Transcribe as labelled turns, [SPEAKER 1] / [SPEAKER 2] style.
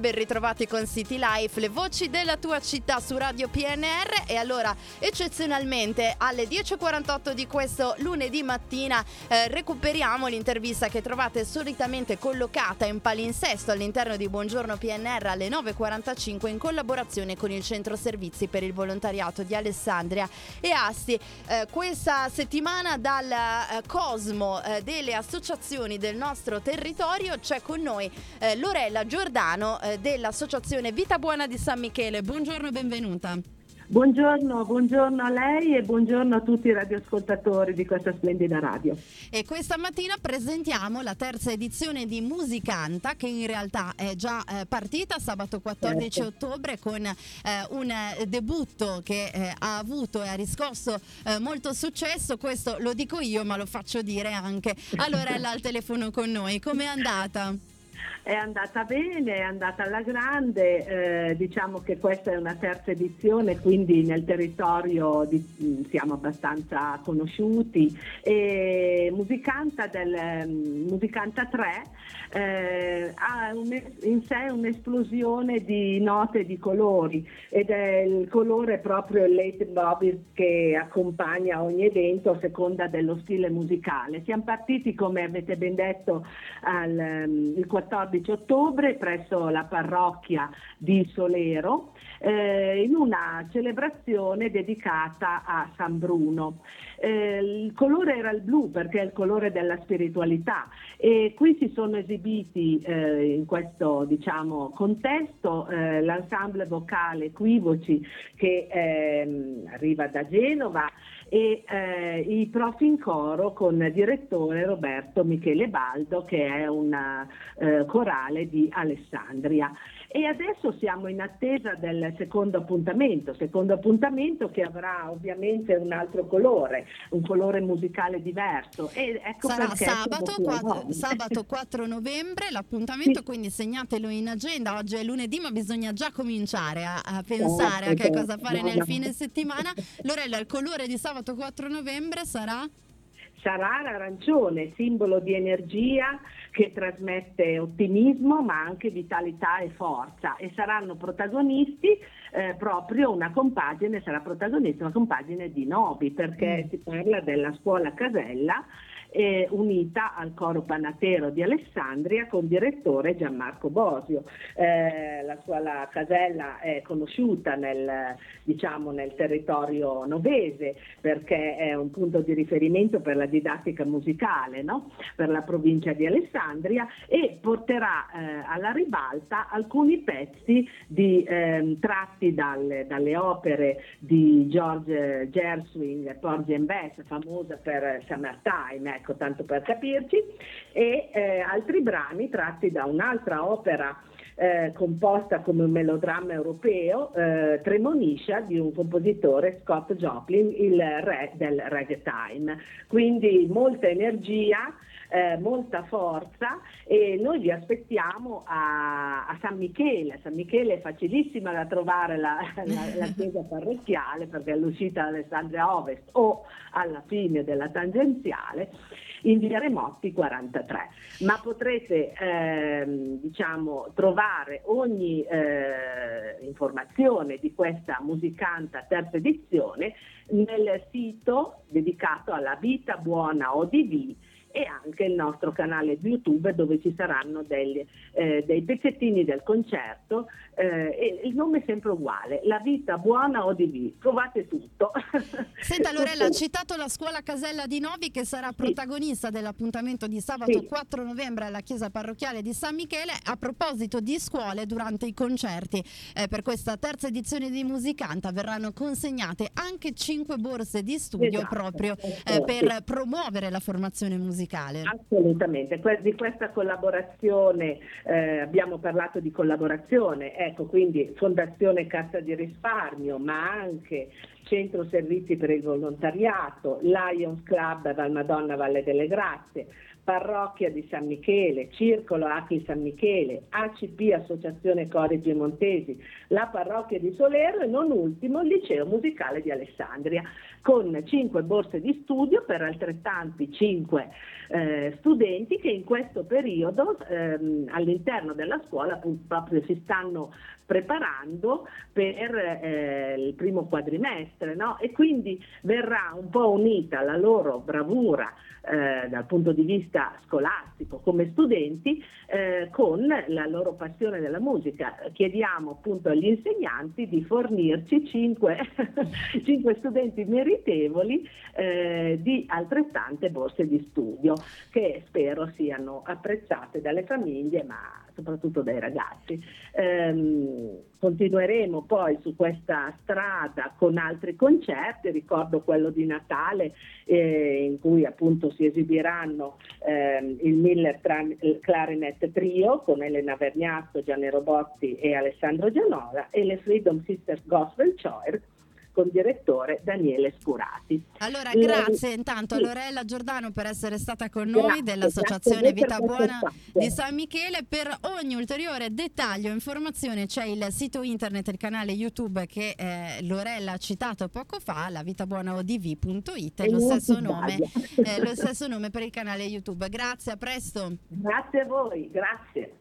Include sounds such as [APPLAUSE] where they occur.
[SPEAKER 1] Ben ritrovati con City Life, le voci della tua città su Radio PNR e allora eccezionalmente alle 10.48 di questo lunedì mattina eh, recuperiamo l'intervista che trovate solitamente collocata in palinsesto all'interno di Buongiorno PNR alle 9.45 in collaborazione con il Centro Servizi per il Volontariato di Alessandria e Asti. Eh, questa settimana dal eh, Cosmo eh, delle associazioni del nostro territorio c'è con noi eh, Lorella Giordano eh, dell'Associazione Vita Buona di San Michele. Buongiorno e benvenuta.
[SPEAKER 2] Buongiorno, buongiorno, a lei e buongiorno a tutti i radioascoltatori di questa splendida radio.
[SPEAKER 1] E questa mattina presentiamo la terza edizione di Musicanta che in realtà è già eh, partita sabato 14 certo. ottobre con eh, un debutto che eh, ha avuto e ha riscosso eh, molto successo. Questo lo dico io ma lo faccio dire anche a Lorella al telefono con noi. Com'è andata?
[SPEAKER 2] È andata bene, è andata alla grande, eh, diciamo che questa è una terza edizione, quindi nel territorio di, mm, siamo abbastanza conosciuti. E Musicanta, del, mm, Musicanta 3 eh, ha un, in sé un'esplosione di note e di colori ed è il colore proprio il leitmotiv che accompagna ogni evento a seconda dello stile musicale. Siamo partiti, come avete ben detto, al, mm, il 14 ottobre presso la parrocchia di Solero eh, in una celebrazione dedicata a San Bruno. Eh, il colore era il blu perché è il colore della spiritualità e qui si sono esibiti eh, in questo diciamo, contesto eh, l'ensemble vocale Equivoci che ehm, arriva da Genova e eh, i prof in coro con il direttore Roberto Michele Baldo che è una eh, corale di Alessandria. E adesso siamo in attesa del secondo appuntamento, secondo appuntamento che avrà ovviamente un altro colore, un colore musicale diverso. E ecco
[SPEAKER 1] Sarà sabato 4, sabato 4, novembre l'appuntamento, sì. quindi segnatelo in agenda. Oggi è lunedì, ma bisogna già cominciare a, a pensare certo, a che cosa fare nel fine settimana. Lorella, il colore di sabato 4 novembre sarà?
[SPEAKER 2] sarà l'arancione, simbolo di energia che trasmette ottimismo ma anche vitalità e forza e saranno protagonisti eh, proprio una compagine, sarà protagonista una compagine di Nobi perché mm. si parla della scuola Casella eh, unita al coro Panatero di Alessandria con direttore Gianmarco Bosio. Eh, la scuola Casella è conosciuta nel, diciamo, nel territorio novese perché è un punto di riferimento per la didattica musicale no? per la provincia di Alessandria e porterà eh, alla ribalta alcuni pezzi di, ehm, tratti dalle, dalle, opere di George Gershwin, Porgy and Bess, famosa per Summertime, ecco, tanto per capirci, e eh, altri brani tratti da un'altra opera eh, composta come un melodramma europeo, eh, Tremoniscia di un compositore Scott Joplin, il re del ragtime. Quindi molta energia, eh, molta forza e noi vi aspettiamo a, a, San Michele. San Michele è facilissima da trovare la, la, la [LAUGHS] chiesa parrocchiale perché è all'uscita d'Alessandria Ovest o alla fine della tangenziale in via Remotti 43. Ma potrete ehm, diciamo, trovare ogni eh, informazione di questa musicanta terza edizione nel sito dedicato alla vita buona ODV e anche il nostro canale YouTube dove ci saranno degli, eh, dei pezzettini del concerto eh, il nome è sempre uguale, La vita buona ODV, trovate tutto. [LAUGHS]
[SPEAKER 1] Senta Lorella, ha citato la scuola Casella di Novi che sarà protagonista sì. dell'appuntamento di sabato sì. 4 novembre alla chiesa parrocchiale di San Michele. A proposito di scuole, durante i concerti eh, per questa terza edizione di Musicanta verranno consegnate anche 5 borse di studio esatto, proprio eh, per promuovere la formazione musicale.
[SPEAKER 2] Assolutamente, di questa collaborazione eh, abbiamo parlato di collaborazione Ecco, quindi Fondazione Cassa di Risparmio, ma anche Centro Servizi per il Volontariato, Lions Club Val Madonna Valle delle Grazie, Parrocchia di San Michele, Circolo Acqui San Michele, ACP Associazione Cori Piemontesi, la Parrocchia di Solero e non ultimo il Liceo Musicale di Alessandria, con cinque borse di studio per altrettanti cinque eh, studenti che in questo periodo ehm, all'interno della scuola proprio si stanno preparando per eh, il primo quadrimestre no? e quindi verrà un po' unita la loro bravura eh, dal punto di vista scolastico come studenti eh, con la loro passione della musica. Chiediamo appunto agli insegnanti di fornirci cinque, [LAUGHS] cinque studenti meritevoli eh, di altrettante borse di studio che spero siano apprezzate dalle famiglie ma soprattutto dai ragazzi. Ehm, continueremo poi su questa strada con altri concerti, ricordo quello di Natale eh, in cui appunto si esibiranno ehm, il Miller Clarinet Trio con Elena Vergnazzo, Gianni Robotti e Alessandro Gianola e le Freedom Sisters Gospel Choir con il direttore Daniele Scurati.
[SPEAKER 1] Allora, grazie intanto a Lorella Giordano per essere stata con noi grazie, dell'Associazione Vita Buona di San Michele. Per ogni ulteriore dettaglio, informazione c'è il sito internet e il canale YouTube che eh, Lorella ha citato poco fa, la vitabuonaodv.it, lo stesso, nome, eh, lo stesso nome per il canale YouTube. Grazie, a presto.
[SPEAKER 2] Grazie a voi, grazie.